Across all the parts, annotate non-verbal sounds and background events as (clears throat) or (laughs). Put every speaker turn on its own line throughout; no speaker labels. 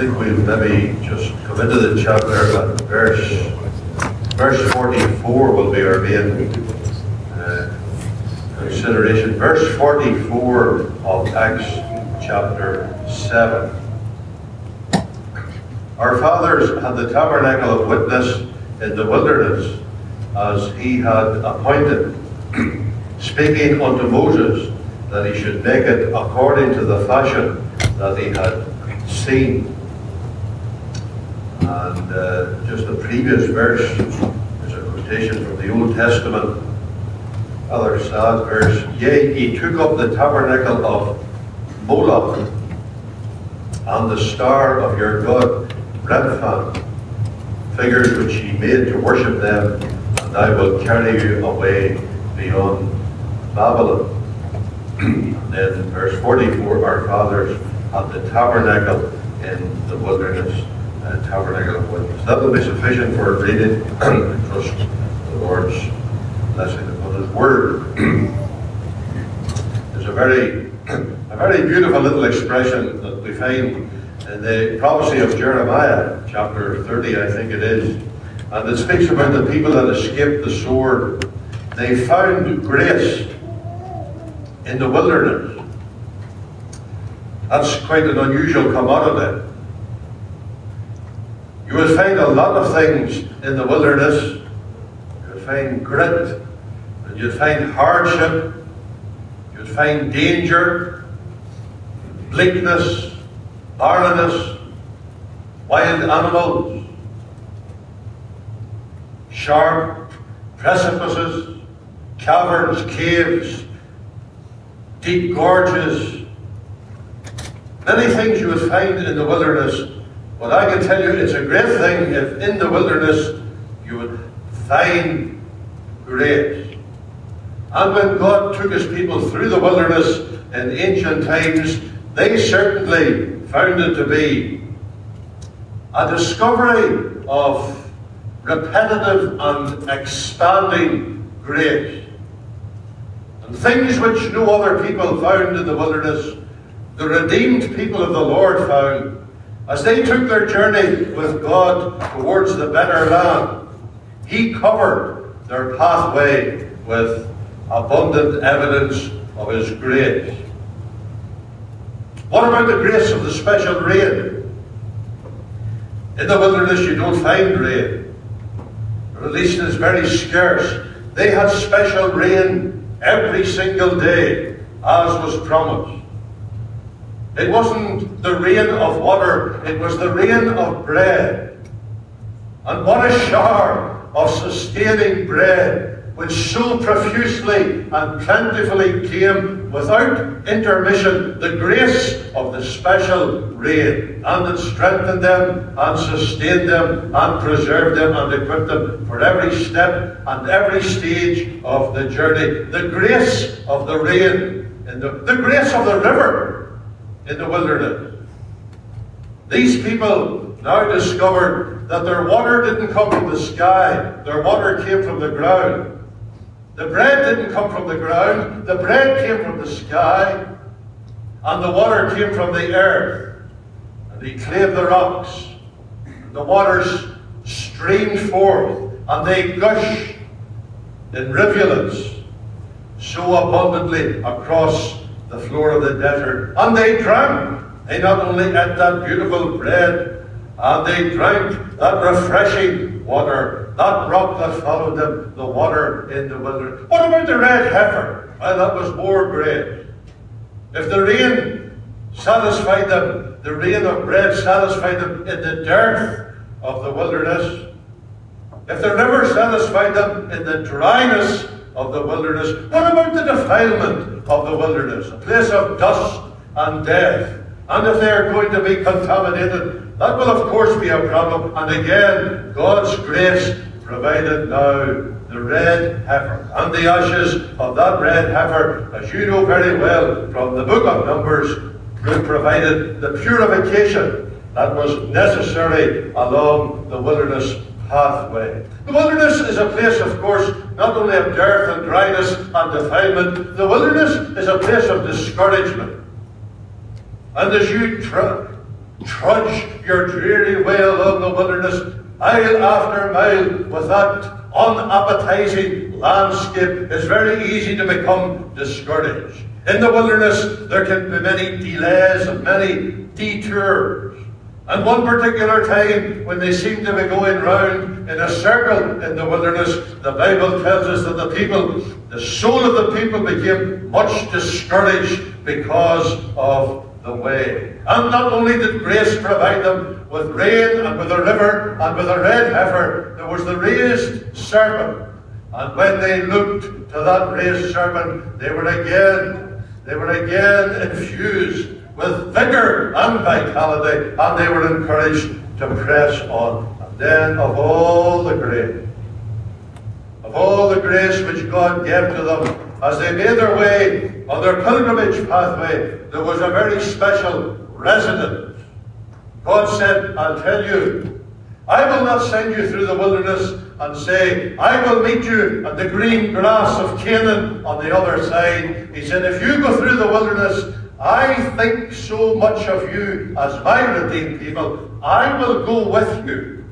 think we'll maybe just come into the chapter and verse, verse 44 will be our main uh, consideration. Verse 44 of Acts chapter 7. Our fathers had the tabernacle of witness in the wilderness as he had appointed, (clears throat) speaking unto Moses that he should make it according to the fashion that he had seen. And uh, just the previous verse is a quotation from the Old Testament, other sad verse. Yea, he took up the tabernacle of Moloch and the star of your God, Remphan, figures which he made to worship them, and I will carry you away beyond Babylon. and then verse 44, our fathers had the tabernacle in the wilderness, uh, tabernacle of witness. That will be sufficient for a reading (clears throat) trust the Lord's blessing upon his word. (clears throat) There's a very, (clears throat) a very beautiful little expression that we find in the prophecy of Jeremiah, chapter 30, I think it is. And it speaks about the people that escaped the sword. They found grace in the wilderness. That's quite an unusual commodity. You will find a lot of things in the wilderness. You'll find grit, and you'll find hardship, you'll find danger, bleakness, barrenness, wild animals, sharp precipices, caverns, caves, deep gorges, many things you would find in the wilderness. But I can tell you it's a great thing if in the wilderness you would find grace. And when God took his people through the wilderness in ancient times, they certainly found it to be a discovery of repetitive and expanding grace. And things which no other people found in the wilderness, the redeemed people of the Lord found as they took their journey with God towards the better land. He covered their pathway with abundant evidence of His grace. What about the grace of the special rain? In the wilderness, you don't find rain, least it's very scarce. They had special rain every single day, as was promised. It wasn't the rain of water, it was the rain of bread. And what a shower of sustaining bread which so profusely and plentifully came without intermission the grace of the special rain, and it strengthened them, and sustained them, and preserved them, and equipped them for every step and every stage of the journey. The grace of the rain, in the, the grace of the river in the wilderness. These people now discovered that their water didn't come from the sky, their water came from the ground. The bread didn't come from the ground, the bread came from the sky, and the water came from the earth. And he clave the rocks, and the waters streamed forth, and they gushed in rivulets so abundantly across the floor of the desert. And they drank. They not only ate that beautiful bread, and they drank that refreshing water, that rock that followed them, the water in the wilderness. What about the red heifer? Well, that was more great. If the rain satisfied them, the rain of bread satisfied them in the dearth of the wilderness, if the river satisfied them in the dryness of the wilderness, what about the defilement of the wilderness? A place of dust and death. And if they are going to be contaminated, that will of course be a problem. And again, God's grace provided now the red heifer. And the ashes of that red heifer, as you know very well from the book of Numbers, provided the purification that was necessary along the wilderness pathway. The wilderness is a place, of course, not only of dearth and dryness and defilement, the wilderness is a place of discouragement. And as you try, trudge your dreary way along the wilderness, mile after mile, with that unappetizing landscape, it's very easy to become discouraged. In the wilderness, there can be many delays and many detours. And one particular time, when they seemed to be going round in a circle in the wilderness, the Bible tells us that the people, the soul of the people became much discouraged because of the way. And not only did grace provide them with rain and with a river and with a red heifer, there was the raised serpent. And when they looked to that raised serpent, they were again, they were again (laughs) infused with vigor and vitality, and they were encouraged to press on. And then of all the grace, of all the grace which God gave to them, as they made their way on their pilgrimage pathway, there was a very special resident. God said, I'll tell you, I will not send you through the wilderness and say, I will meet you at the green grass of Canaan on the other side. He said, if you go through the wilderness, I think so much of you as my redeemed people. I will go with you.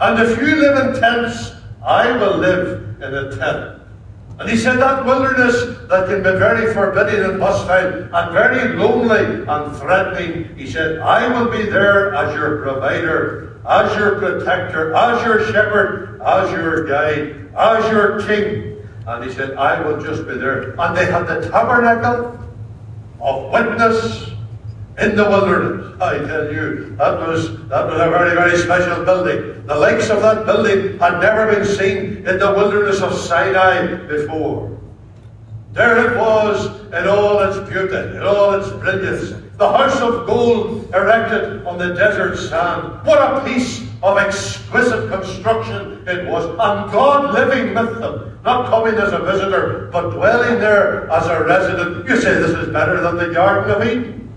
And if you live in tents, I will live in a tent. And he said that wilderness that can be very forbidding and hostile and very lonely and threatening, he said, I will be there as your provider, as your protector, as your shepherd, as your guide, as your king. And he said, I will just be there. And they had the tabernacle of witness in the wilderness. I tell you, that was, that was a very, very special building. The likes of that building had never been seen in the wilderness of Sinai before. There it was in all its beauty, in all its brilliance. The house of gold erected on the desert sand. What a piece of exquisite construction it was. And God living with them, not coming as a visitor, but dwelling there as a resident. You say this is better than the Garden of Eden.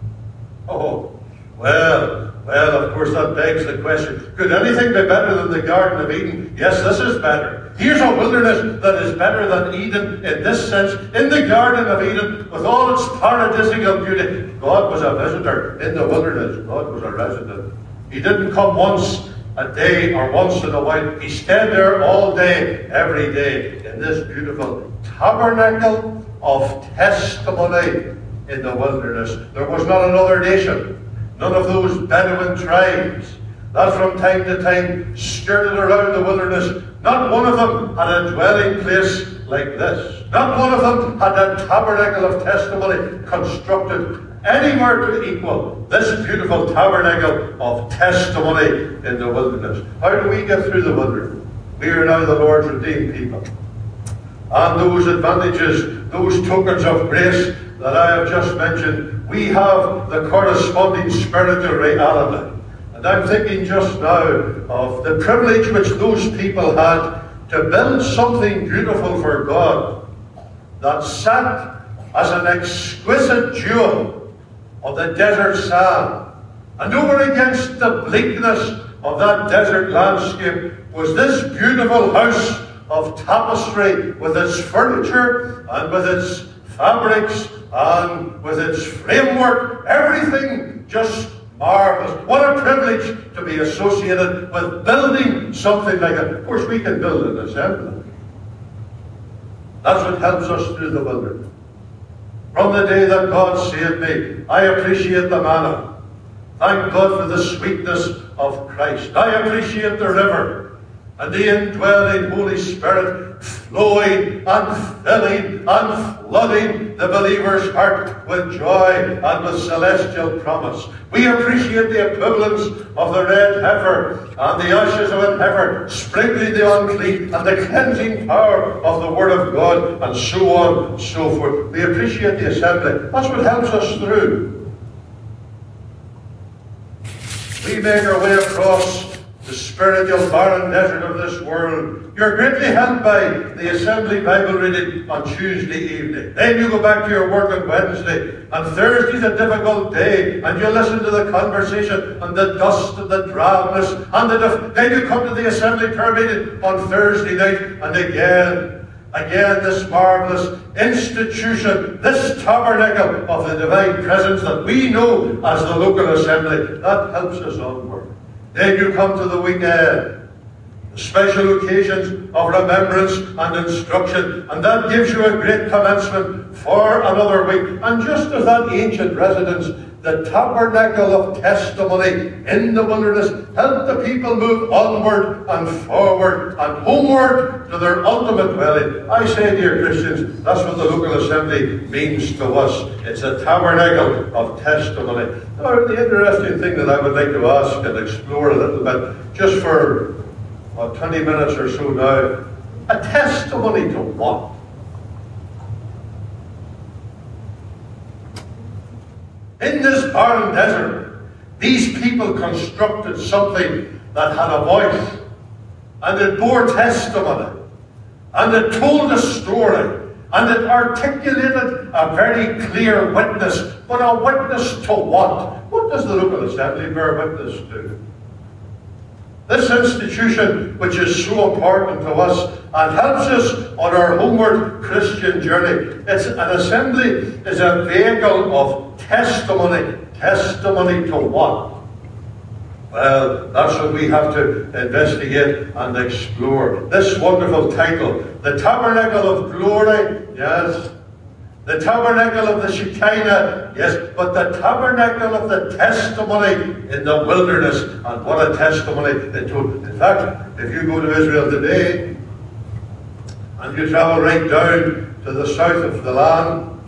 Oh, well, well, of course that begs the question, could anything be better than the Garden of Eden? Yes, this is better. Here's a wilderness that is better than Eden in this sense. In the Garden of Eden, with all its paradisical beauty, God was a visitor. In the wilderness, God was a resident. He didn't come once a day or once in a while. He stayed there all day, every day, in this beautiful tabernacle of testimony in the wilderness. There was not another nation, none of those Bedouin tribes that from time to time skirted around the wilderness. Not one of them had a dwelling place like this. Not one of them had a tabernacle of testimony constructed anywhere to equal this beautiful tabernacle of testimony in the wilderness. How do we get through the wilderness? We are now the Lord's redeemed people. And those advantages, those tokens of grace that I have just mentioned, we have the corresponding spiritual reality. And I'm thinking just now of the privilege which those people had to build something beautiful for God that sat as an exquisite jewel of the desert sand. And over against the bleakness of that desert landscape was this beautiful house of tapestry with its furniture and with its fabrics and with its framework, everything just marvelous. What a privilege to be associated with building something like that. Of course, we can build an assembly. That's what helps us through the wilderness. From the day that God saved me, I appreciate the manna. Thank God for the sweetness of Christ. I appreciate the river and the indwelling Holy Spirit flowing and filling and flooding the believer's heart with joy and with celestial promise. We appreciate the equivalence of the red heifer and the ashes of an heifer, sprinkling the unclean and the cleansing power of the Word of God, and so on and so forth. We appreciate the assembly. That's what helps us through. We make our way across the spiritual barren desert of this world. You're greatly helped by the assembly Bible reading on Tuesday evening. Then you go back to your work on Wednesday, and Thursday's a difficult day, and you listen to the conversation and the dust and the drabness, and the then you come to the assembly prayer meeting on Thursday night, and again again this marvelous institution, this tabernacle of the divine presence that we know as the local assembly, that helps us onward. Then you come to the weekend, special occasions of remembrance and instruction, and that gives you a great commencement for another week. And just as that ancient residence the tabernacle of testimony in the wilderness helped the people move onward and forward and homeward to their ultimate dwelling. I say, dear Christians, that's what the local assembly means to us. It's a tabernacle of testimony. Now, the interesting thing that I would like to ask and explore a little bit, just for uh, 20 minutes or so now, a testimony to what? In this barren desert, these people constructed something that had a voice, and it bore testimony, and it told a story, and it articulated a very clear witness. But a witness to what? What does the local assembly bear witness to? This institution, which is so important to us and helps us on our homeward Christian journey, it's an assembly is a vehicle of testimony. Testimony to what? Well, that's what we have to investigate and explore. This wonderful title, The Tabernacle of Glory, yes, the tabernacle of the Shekinah, yes, but the tabernacle of the testimony in the wilderness. And what a testimony it told. In fact, if you go to Israel today and you travel right down to the south of the land,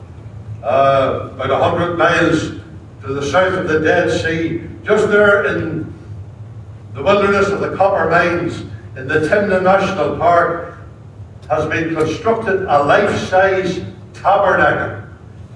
uh, about a hundred miles to the south of the Dead Sea, just there in the wilderness of the copper mines in the Timna National Park, has been constructed a life-size tabernacle.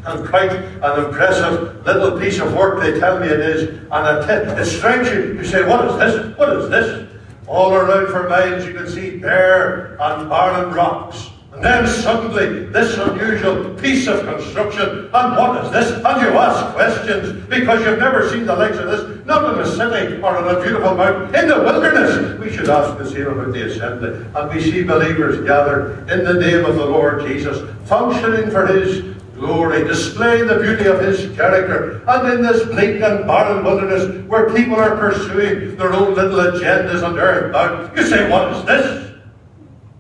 And quite an impressive little piece of work they tell me it is. And it, it's strange. You say, what is this? What is this? All around for miles you can see bare and barren rocks. And then suddenly, this unusual piece of construction, and what is this? And you ask questions because you've never seen the likes of this, not in a city or on a beautiful mountain, in the wilderness. We should ask this here about the assembly. And we see believers gathered in the name of the Lord Jesus, functioning for His glory, displaying the beauty of His character. And in this bleak and barren wilderness where people are pursuing their own little agendas and earthbound, you say, what is this?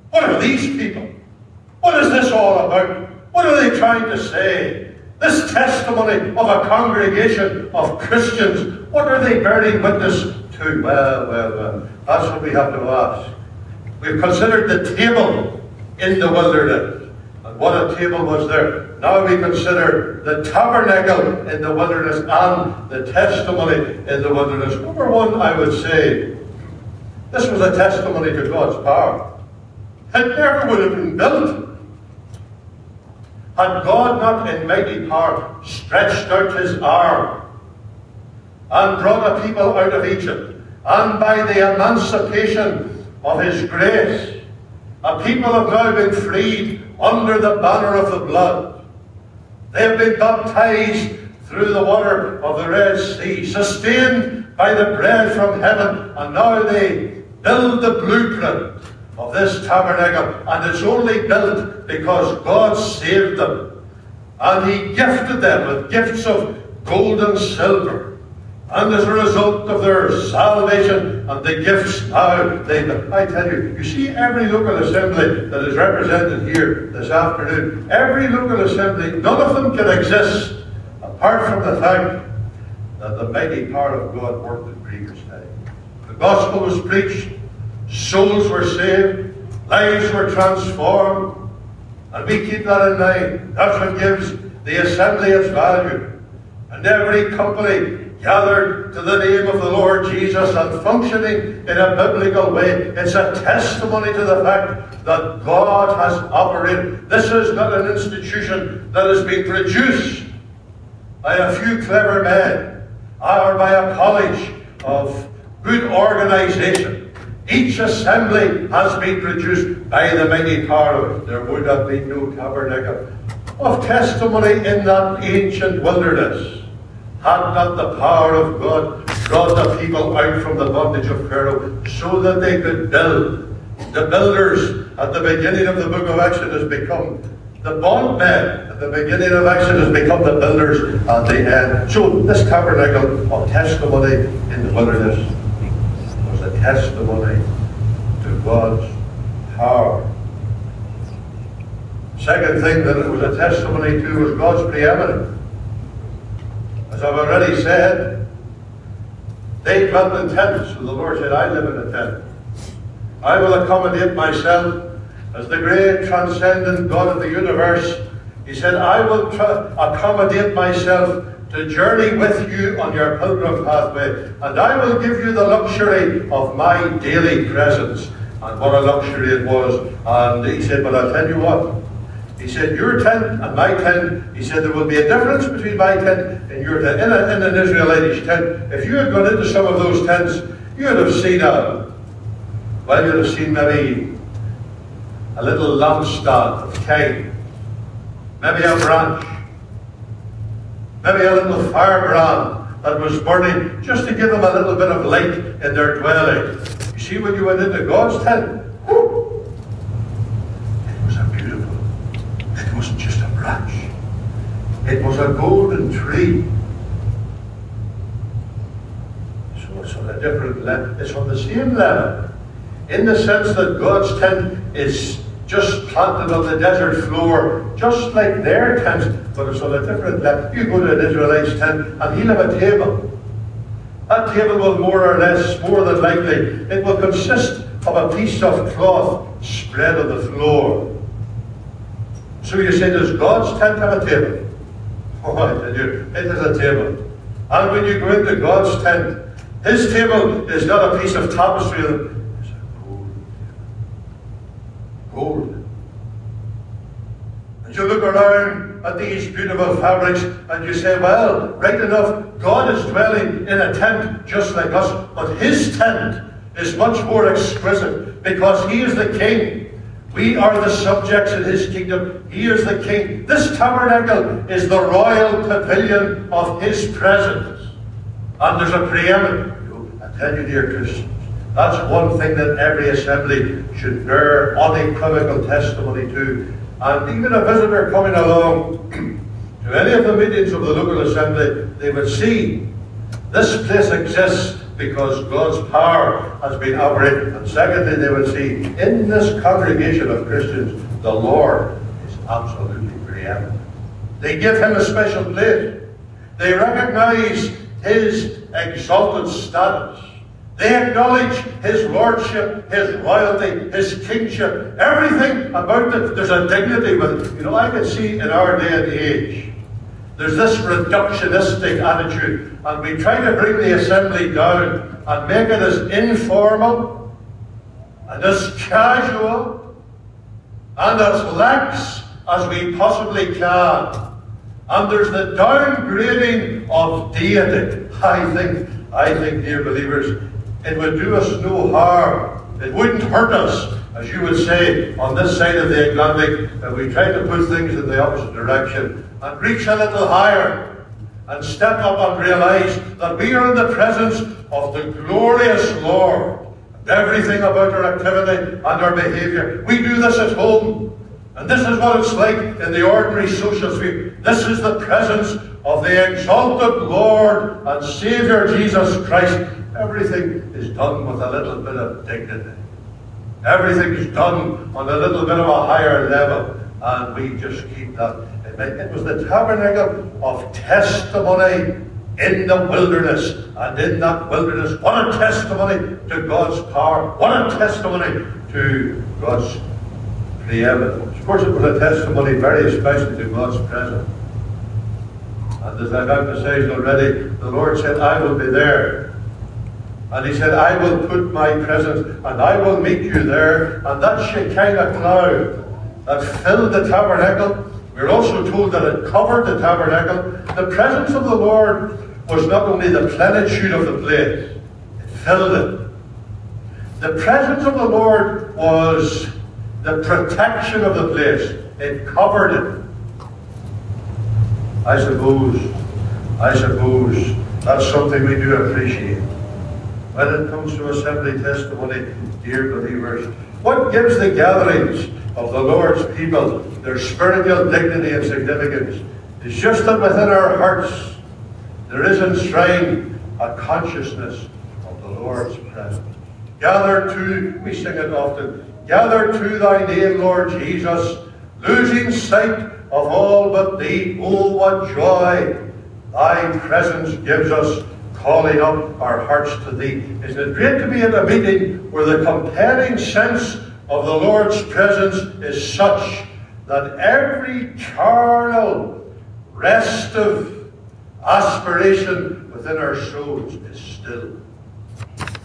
What are these people? What is this all about? What are they trying to say? This testimony of a congregation of Christians, what are they bearing witness to? Well, well, well, that's what we have to ask. We've considered the table in the wilderness. And what a table was there. Now we consider the tabernacle in the wilderness and the testimony in the wilderness. Number one, I would say, this was a testimony to God's power. It never would have been built had God not in mighty power stretched out his arm and brought a people out of Egypt, and by the emancipation of his grace, a people have now been freed under the banner of the blood. They have been baptized through the water of the Red Sea, sustained by the bread from heaven, and now they build the blueprint of this tabernacle, and it's only built because God saved them. And He gifted them with gifts of gold and silver. And as a result of their salvation and the gifts now, they, I tell you, you see every local assembly that is represented here this afternoon, every local assembly, none of them can exist apart from the fact that the mighty power of God worked in previous time. The gospel was preached, Souls were saved, lives were transformed, and we keep that in mind. That's what gives the assembly its value. And every company gathered to the name of the Lord Jesus and functioning in a biblical way, it's a testimony to the fact that God has operated. This is not an institution that has been produced by a few clever men or by a college of good organization. Each assembly has been produced by the mighty power. There would have been no tabernacle of testimony in that ancient wilderness had not the power of God brought the people out from the bondage of Pharaoh so that they could build The builders at the beginning of the book of Exodus become the bondmen at the beginning of Exodus become the builders at the end. So this tabernacle of testimony in the wilderness testimony to God's power. Second thing that it was a testimony to was God's preeminence. As I've already said, they dwelt in tents, and the Lord said, I live in a tent. I will accommodate myself as the great transcendent God of the universe, he said, I will accommodate myself to journey with you on your pilgrim pathway, and I will give you the luxury of my daily presence. And what a luxury it was. And he said, But I'll tell you what. He said, Your tent and my tent, he said, there will be a difference between my tent and your tent. In, a, in an Israelitish tent, if you had gone into some of those tents, you would have seen a, well, you'd have seen maybe a little lampstand of cane, maybe a branch, maybe a little firebrand that was burning just to give them a little bit of light in their dwelling. You see, when you went into God's tent, it was a beautiful, it wasn't just a branch, it was a golden tree. So it's on a different level, it's on the same level in the sense that God's tent is just planted on the desert floor, just like their tent, but it's on a different level. You go to an Israelite's tent and he'll have a table. That table will more or less, more than likely, it will consist of a piece of cloth spread on the floor. So you say, does God's tent have a table? (laughs) Oh, I tell you, it is a table. And when you go into God's tent, his table is not a piece of tapestry gold. And you look around at these beautiful fabrics and you say, well, right enough, God is dwelling in a tent just like us, but his tent is much more exquisite because he is the king. We are the subjects in his kingdom. He is the king. This tabernacle is the royal pavilion of his presence. And there's a preeminent. I tell you, dear Christians, that's one thing that every assembly should bear unequivocal testimony to. And even a visitor coming along to any of the meetings of the local assembly, they would see this place exists because God's power has been operated. And secondly, they would see in this congregation of Christians, the Lord is absolutely preeminent. They give him a special place. They recognize his exalted status. They acknowledge his lordship, his royalty, his kingship, everything about it. There's a dignity with it. You know, I can see in our day and age, there's this reductionistic attitude, and we try to bring the assembly down and make it as informal and as casual and as lax as we possibly can. And there's the downgrading of deity. I think, I think, dear believers, it would do us no harm. It wouldn't hurt us, as you would say, on this side of the Atlantic, that we try to put things in the opposite direction and reach a little higher and step up and realize that we are in the presence of the glorious Lord. And everything about our activity and our behavior. We do this at home. And this is what it's like in the ordinary social sphere. This is the presence of the exalted Lord and Saviour Jesus Christ Everything is done with a little bit of dignity. Everything is done on a little bit of a higher level. And we just keep that. It was the tabernacle of testimony in the wilderness. And in that wilderness, what a testimony to God's power. What a testimony to God's preeminence. Of course, it was a testimony very especially to God's presence. And as I've emphasized already, the Lord said, I will be there and he said, I will put my presence and I will meet you there. And that Shekinah cloud that filled the tabernacle, we're also told that it covered the tabernacle. The presence of the Lord was not only the plenitude of the place, it filled it. The presence of the Lord was the protection of the place. It covered it. I suppose, I suppose that's something we do appreciate. When it comes to assembly testimony, dear believers. What gives the gatherings of the Lord's people their spiritual dignity and significance is just that within our hearts there is enshrined a consciousness of the Lord's presence. Gather to, we sing it often, gather to thy name, Lord Jesus, losing sight of all but thee. Oh, what joy thy presence gives us calling up our hearts to Thee. Isn't it great to be in a meeting where the compelling sense of the Lord's presence is such that every carnal, restive aspiration within our souls is still.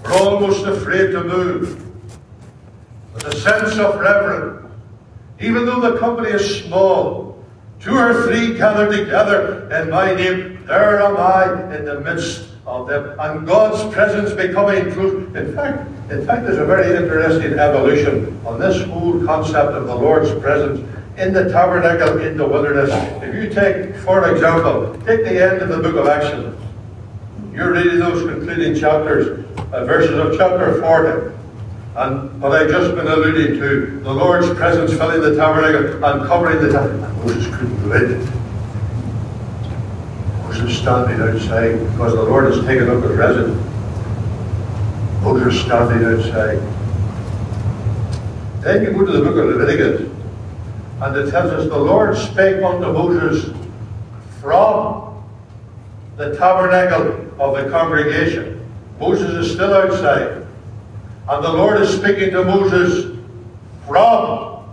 We're almost afraid to move. With a sense of reverence, even though the company is small, two or three gathered together in my name, there am I in the midst of them, and God's presence becoming truth. In fact, in fact, there's a very interesting evolution on this whole concept of the Lord's presence in the tabernacle in the wilderness. If you take, for example, take the end of the book of Exodus. You're reading those concluding chapters, uh, verses of chapter 40. And what I've just been alluding to, the Lord's presence filling the tabernacle and covering the tabernacle. Moses couldn't do it Moses standing outside because the Lord has taken up his residence. Moses standing outside. Then you go to the book of Leviticus, and it tells us the Lord spake unto Moses from the tabernacle of the congregation. Moses is still outside. And the Lord is speaking to Moses from.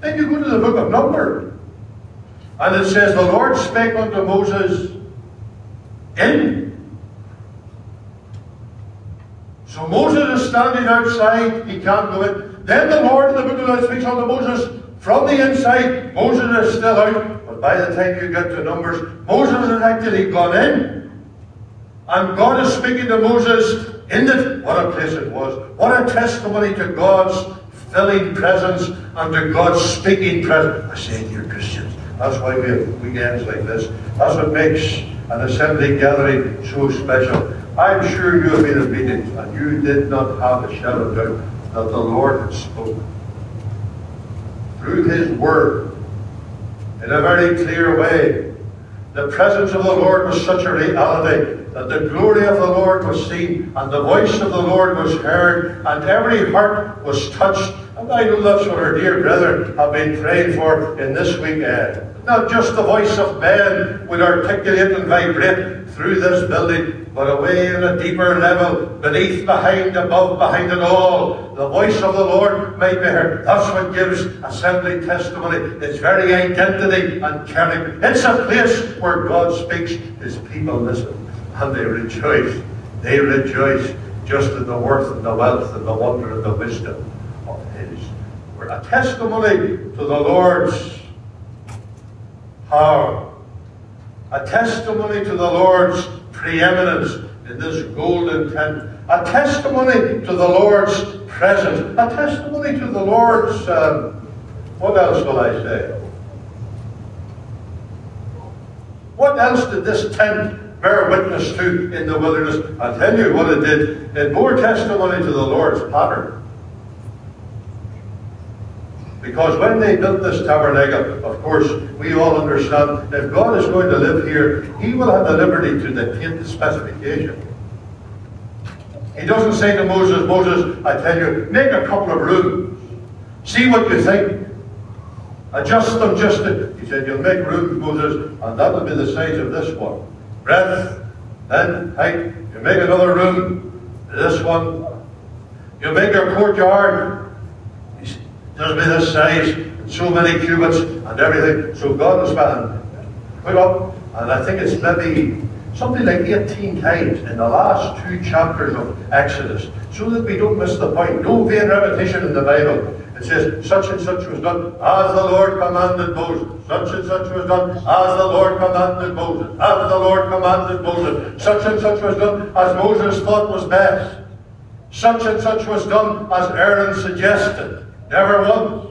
Then you go to the book of Numbers. And it says, The Lord spake unto Moses in. So Moses is standing outside, he can't do it. Then the Lord in the book of speaks unto Moses from the inside. Moses is still out, but by the time you get to Numbers, Moses has actually gone in. And God is speaking to Moses in it. What a place it was. What a testimony to God's filling presence and to God's speaking presence. I say, dear Christians, that's why we have weekends like this. That's what makes an assembly gathering so special. I'm sure you have been at meetings and you did not have a shadow of doubt that the Lord had spoken. Through His Word, in a very clear way, the presence of the Lord was such a reality that the glory of the Lord was seen, and the voice of the Lord was heard, and every heart was touched. And I know that's what our dear brethren have been praying for in this weekend. Not just the voice of man would articulate and vibrate through this building, but away in a deeper level, beneath, behind, above, behind it all, the voice of the Lord might be heard. That's what gives assembly testimony its very identity and character. It's a place where God speaks, his people listen, and they rejoice. They rejoice just in the worth and the wealth and the wonder and the wisdom of his. We're a testimony to the Lord's power. A testimony to the Lord's preeminence in this golden tent. A testimony to the Lord's presence. A testimony to the Lord's, um, what else will I say? What else did this tent bear witness to in the wilderness? I'll tell you what it did. It bore testimony to the Lord's pattern. Because when they built this tabernacle, of course, we all understand if God is going to live here, He will have the liberty to dictate the specification. He doesn't say to Moses, Moses, I tell you, make a couple of rooms. See what you think. Adjust them just to, he said, you'll make rooms, Moses, and that'll be the size of this one. Breadth, then height. You make another room, this one. You make a courtyard, there's been this size, and so many cubits, and everything. So God has been put up, and I think it's maybe something like 18 times in the last two chapters of Exodus, so that we don't miss the point. No vain repetition in the Bible. It says, such and such was done as the Lord commanded Moses. Such and such was done as the Lord commanded Moses. As the Lord commanded Moses. Such and such was done as Moses thought was best. Such and such was done as Aaron suggested. Never once.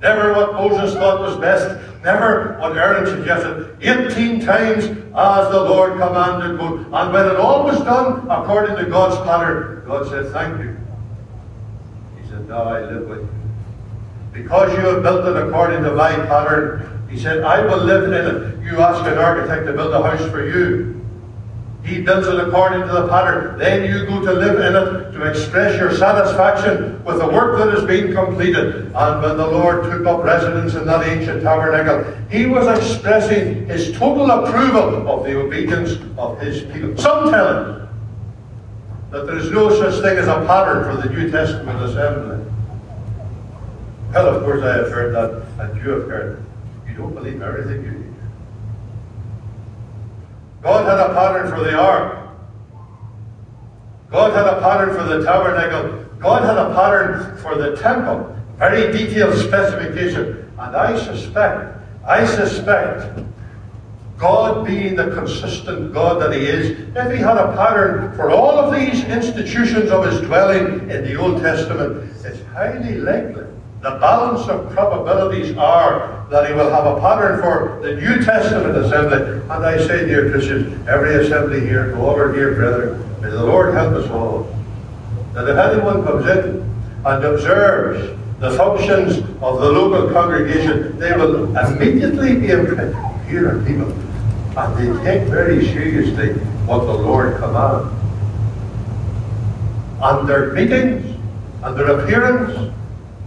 Never what Moses thought was best. Never what Aaron suggested, 18 times as the Lord commanded And when it all was done according to God's pattern, God said, Thank you. He said, Now I live with you. Because you have built it according to my pattern, he said, I will live in it. You ask an architect to build a house for you. He builds it according to the pattern. Then you go to live in it to express your satisfaction with the work that has been completed. And when the Lord took up residence in that ancient tabernacle, he was expressing his total approval of the obedience of his people. Some tell him that there is no such thing as a pattern for the New Testament assembly. Well, of course, I have heard that, and you have heard it. You don't believe everything you hear. God had a pattern for the ark. God had a pattern for the tabernacle. God had a pattern for the temple. Very detailed specification. And I suspect, I suspect, God being the consistent God that He is, if He had a pattern for all of these institutions of His dwelling in the Old Testament, it's highly likely the balance of probabilities are that he will have a pattern for the New Testament assembly. And I say, dear Christians, every assembly here, go over, dear brethren, may the Lord help us all. That if anyone comes in and observes the functions of the local congregation, they will immediately be impressed. Here are people, and they take very seriously what the Lord commands. And their meetings and their appearance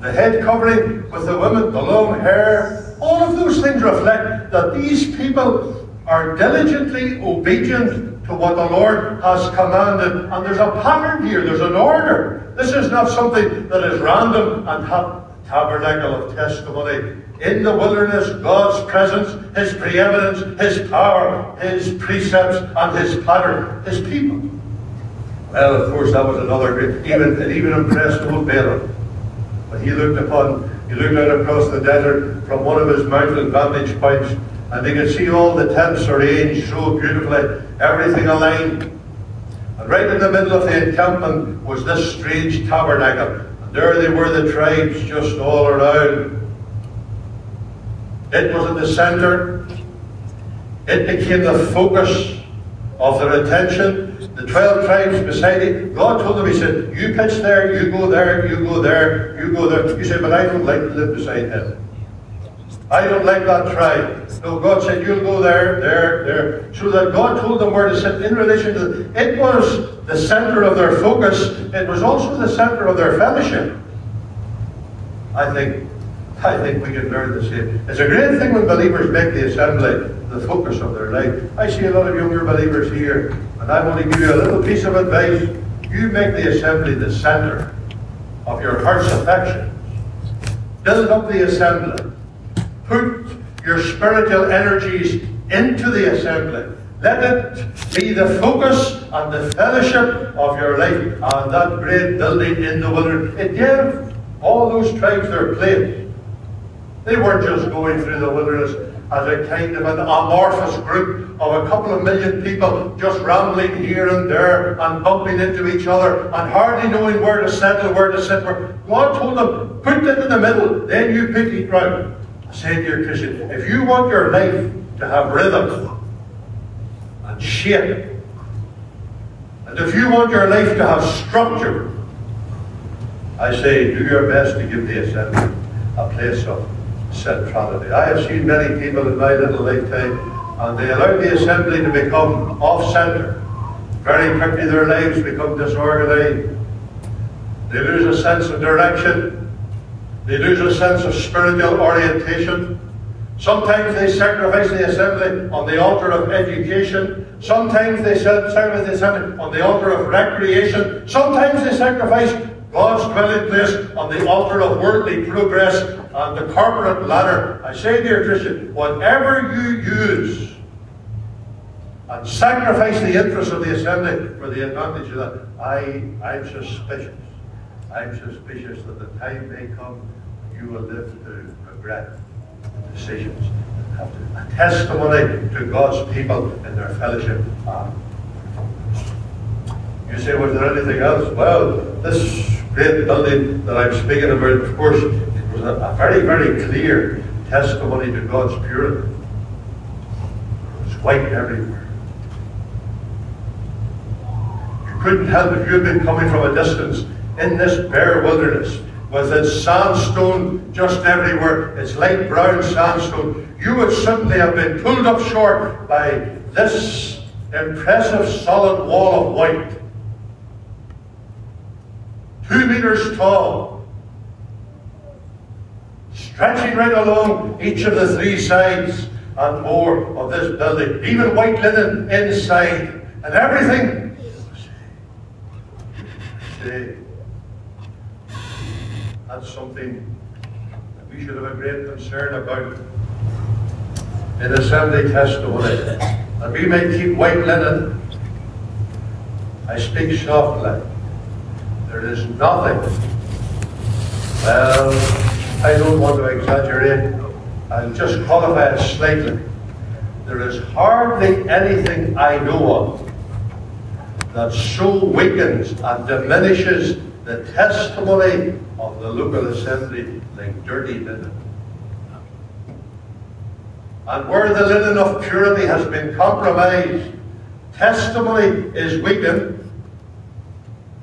the head covering with the women, the long hair, all of those things reflect that these people are diligently obedient to what the Lord has commanded. And there's a pattern here, there's an order. This is not something that is random and ha- tabernacle of testimony. In the wilderness, God's presence, His preeminence, His power, His precepts, and His pattern, His people. Well, of course, that was another great, even, it even impressed old Balaam. But he looked upon, he looked out across the desert from one of his mountain vantage points, and he could see all the tents arranged so beautifully, everything aligned. And right in the middle of the encampment was this strange tabernacle. And there they were, the tribes just all around. It was at the center. It became the focus of their attention the 12 tribes beside it. God told them, He said, You pitch there, you go there, you go there, you go there. He said, But I don't like to live beside him. I don't like that tribe. So God said, You'll go there, there, there. So that God told them where to sit in relation to the, it was the center of their focus, it was also the center of their fellowship. I think I think we can learn the same. It's a great thing when believers make the assembly the focus of their life. I see a lot of younger believers here, and I want to give you a little piece of advice. You make the assembly the center of your heart's affections. Build up the assembly. Put your spiritual energies into the assembly. Let it be the focus and the fellowship of your life and that great building in the wilderness. It gave all those tribes their place. They weren't just going through the wilderness as a kind of an amorphous group of a couple of million people just rambling here and there and bumping into each other and hardly knowing where to settle, where to sit. Where God told them, put it in the middle, then you pick it right. I say, dear Christian, if you want your life to have rhythm and shape, and if you want your life to have structure, I say, do your best to give the assembly a place of centrality. I have seen many people in my little lifetime, and they allow the assembly to become off-centre. Very quickly their lives become disorganized. They lose a sense of direction. They lose a sense of spiritual orientation. Sometimes they sacrifice the assembly on the altar of education. Sometimes they sacrifice the assembly on the altar of recreation. Sometimes they sacrifice God's dwelling place on the altar of worldly progress and the corporate ladder. I say, dear Christian, whatever you use and sacrifice the interests of the assembly for the advantage of that, I, I'm suspicious. I'm suspicious that the time may come you will live to regret decisions have to, a testimony to God's people in their fellowship. Um, you say, was there anything else? Well, this great building that I'm speaking about, of course, a, very, very clear testimony to God's purity. It was white everywhere. You couldn't help if you had been coming from a distance in this bare wilderness with its sandstone just everywhere, its light brown sandstone, you would simply have been pulled up short by this impressive solid wall of white. Two meters tall, stretching right along each of the three sides and more of this building, even white linen inside, and everything. Say, that's something that we should have a great concern about in assembly testimony. And we may keep white linen. I speak softly. There is nothing. Well, I don't want to exaggerate. I'll just qualify it slightly. There is hardly anything I know of that so weakens and diminishes the testimony of the local assembly like dirty linen. And where the linen of purity has been compromised, testimony is weakened,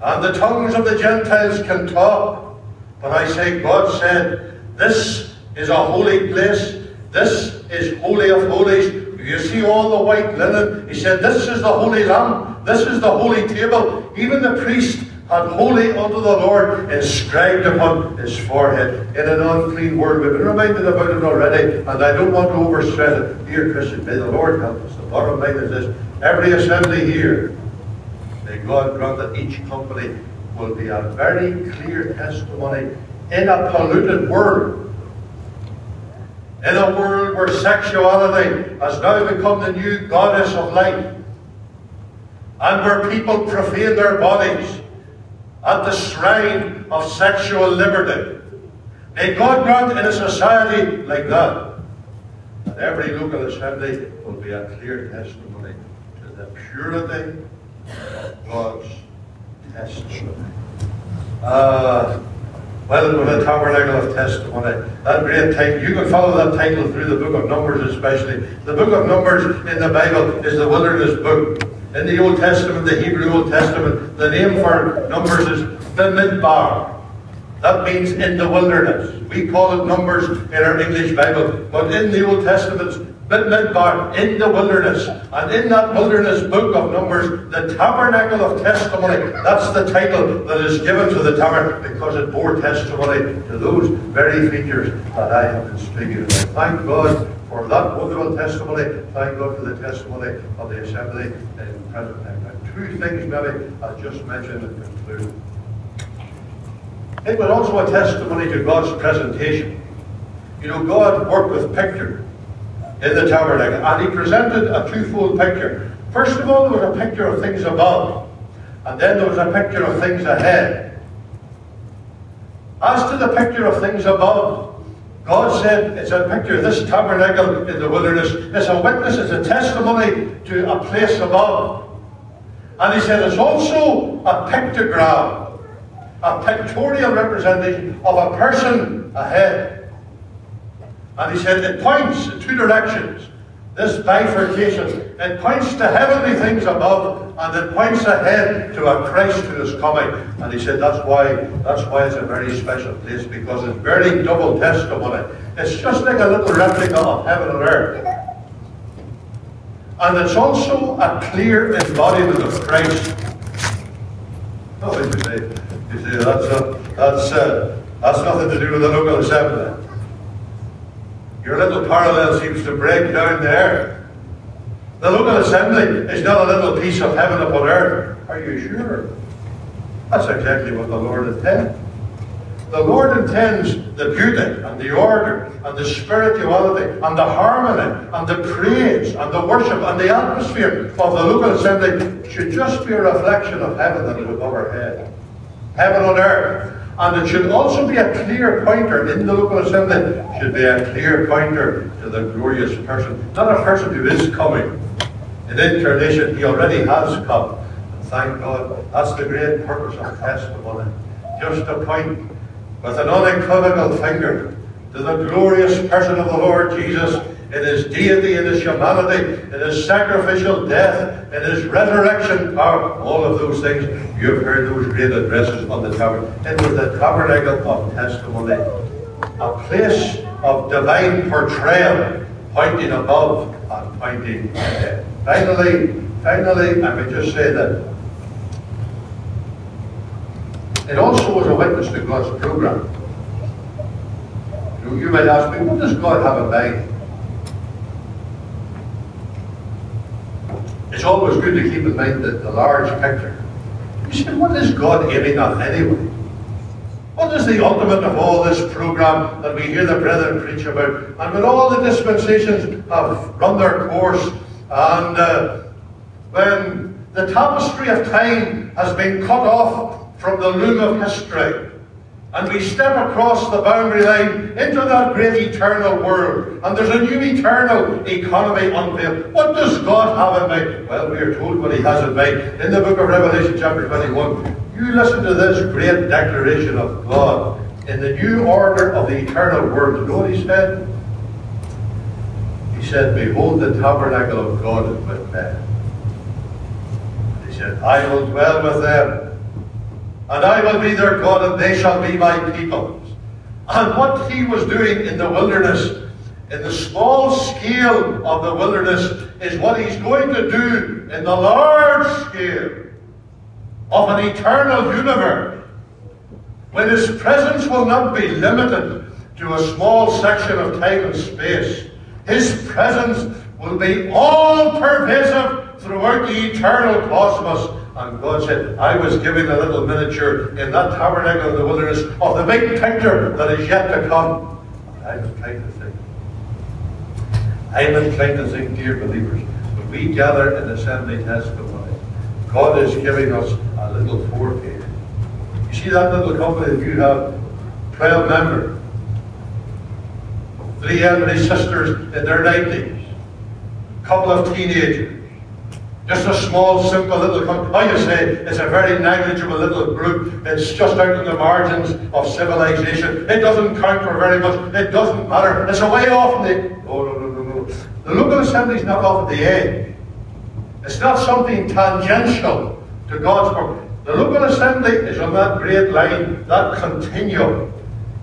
and the tongues of the Gentiles can talk. But I say, God said, This is a holy place, this is holy of holies. You see all the white linen. He said, This is the holy lamb, this is the holy table. Even the priest had holy unto the Lord inscribed upon his forehead in an unclean word. We've been reminded about it already, and I don't want to overstress it. Dear Christian, may the Lord help us. The bottom line is this every assembly here, may God grant that each company will be a very clear testimony in a polluted world. In a world where sexuality has now become the new goddess of light, and where people profane their bodies at the shrine of sexual liberty. May God grant in a society like that that every local assembly will be a clear testimony to the purity of God's testimony. Uh, well, with a tabernacle of testimony, that great title. You can follow that title through the book of Numbers, especially. The book of Numbers in the Bible is the wilderness book. In the Old Testament, the Hebrew Old Testament, the name for Numbers is Bamidbar. That means in the wilderness. We call it Numbers in our English Bible, but in the Old Testament, Bamidbar, in the wilderness. And in that wilderness book of Numbers, the Tabernacle of Testimony, that's the title that is given to the tabernacle because it bore testimony to those very features that I have been speaking about. Thank God for that wonderful testimony. Thank God for the testimony of the assembly in present time. Two things maybe I'll just mention and conclude. It was also a testimony to God's presentation. You know, God worked with picture in the tabernacle, and he presented a twofold picture. First of all, there was a picture of things above, and then there was a picture of things ahead. As to the picture of things above, God said it's a picture, this tabernacle in the wilderness is a witness, it's a testimony to a place above. And he said it's also a pictogram, a pictorial representation of a person ahead. And he said it points in two directions. This bifurcation, it points to heavenly things above, and it points ahead to a Christ who is coming. And he said that's why that's why it's a very special place, because it's very double testimony. It's just like a little replica of heaven and earth. And it's also a clear embodiment of Christ. Oh, you say, you say that's, a, that's, uh, that's nothing to do with the local assembly. Your little parallel seems to break down there. The local assembly is not a little piece of heaven upon earth. Are you sure? That's exactly what the Lord intends. The Lord intends the beauty and the order and the spirituality and the harmony and the praise and the worship and the atmosphere of the local assembly should just be a reflection of heaven that is above our head. Heaven on earth. And it should also be a clear pointer in the local assembly, should be a clear pointer to the glorious person. Not a person who is coming. In incarnation, he already has come. And thank God, that's the great purpose of testimony. Just to point with an unequivocal finger to the glorious person of the Lord Jesus in his deity, in his humanity, in his sacrificial death, in his resurrection power, all of those things. You've heard those great addresses on the tabernacle. It was the tabernacle of testimony, a place of divine portrayal, pointing above and pointing ahead. Finally, finally, I may just say that it also was a witness to God's program. You, you might ask me, what does God have in mind? It's always good to keep in mind the, large picture. You say, what is God aiming at anyway? What is the ultimate of all this program that we hear the brethren preach about? And when all the dispensations have run their course, and uh, when the tapestry of time has been cut off from the loom of history, and we step across the boundary line into that great eternal world. And there's a new eternal economy unveiled. What does God have in mind? Well, we are told what he has in mind in the book of Revelation chapter 21. You listen to this great declaration of God in the new order of the eternal world. You know what he said? He said, Behold, the tabernacle of God is with men. He said, I will dwell with them and I will be their God, and they shall be my people. And what he was doing in the wilderness, in the small scale of the wilderness, is what he's going to do in the large scale of an eternal universe. When his presence will not be limited to a small section of time and space. His presence will be all pervasive throughout the eternal cosmos and God said, I was giving a little miniature in that tabernacle in the wilderness of the big picture that is yet to come. I'm inclined to think. I'm inclined to think, dear believers, when we gather in assembly testimony, God is giving us a little forepage. You see that little company that you have, 12 members, three elderly sisters in their 90s, a couple of teenagers, just a small, simple little, how you say, it's a very negligible little group. It's just out on the margins of civilization. It doesn't count for very much. It doesn't matter. It's away off in the, oh, no, no, no, no. The local assembly is not off at the edge. It's not something tangential to God's work. The local assembly is on that great line, that continuum.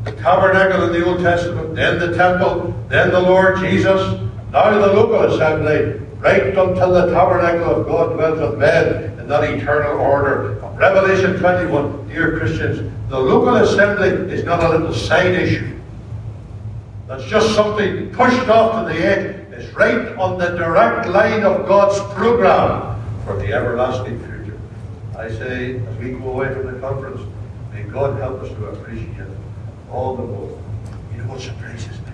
The tabernacle in the Old Testament, then the temple, then the Lord Jesus, now the local assembly right until the tabernacle of God dwells with men in that eternal order. Revelation 21, dear Christians, the local assembly is not a little side issue. That's just something pushed off to the edge. It's right on the direct line of God's program for the everlasting future. I say, as we go away from the conference, may God help us to appreciate all the more. You know what surprises me?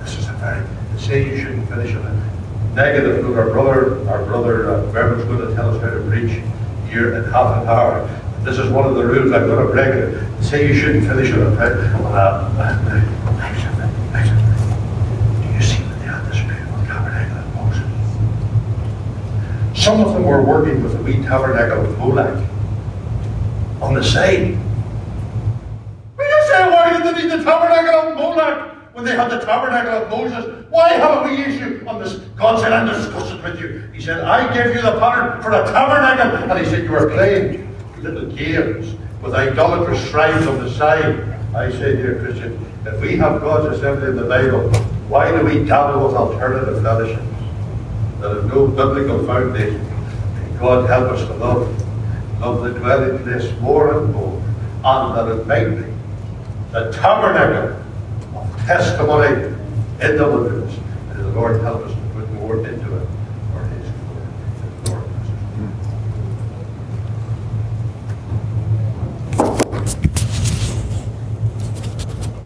This is a very, say you shouldn't finish on it negative look. Our brother, our brother uh, going to tell us how to preach here in half an hour. This is one of the rules I'm going to break it. Say you shouldn't finish a prayer. Uh, do you see what they had the spiritual tabernacle of Moses? Some of them were working with the wee tabernacle of Moloch on the side. We just say, why did they need the tabernacle of Moloch? When they had the tabernacle of Moses. Why haven't we issue on this? God said, I'm discussing with you. He said, I gave you the pattern for the tabernacle. And he said, you were playing little games with idolatrous shrines on the side. I say, dear Christian, if we have God's assembly in the Bible, why do we dabble with alternative fellowships that have no biblical foundation? God help us to love, love the dwelling place more and more, and that it might be the tabernacle testimony in the wilderness. May the Lord help us to put more into it.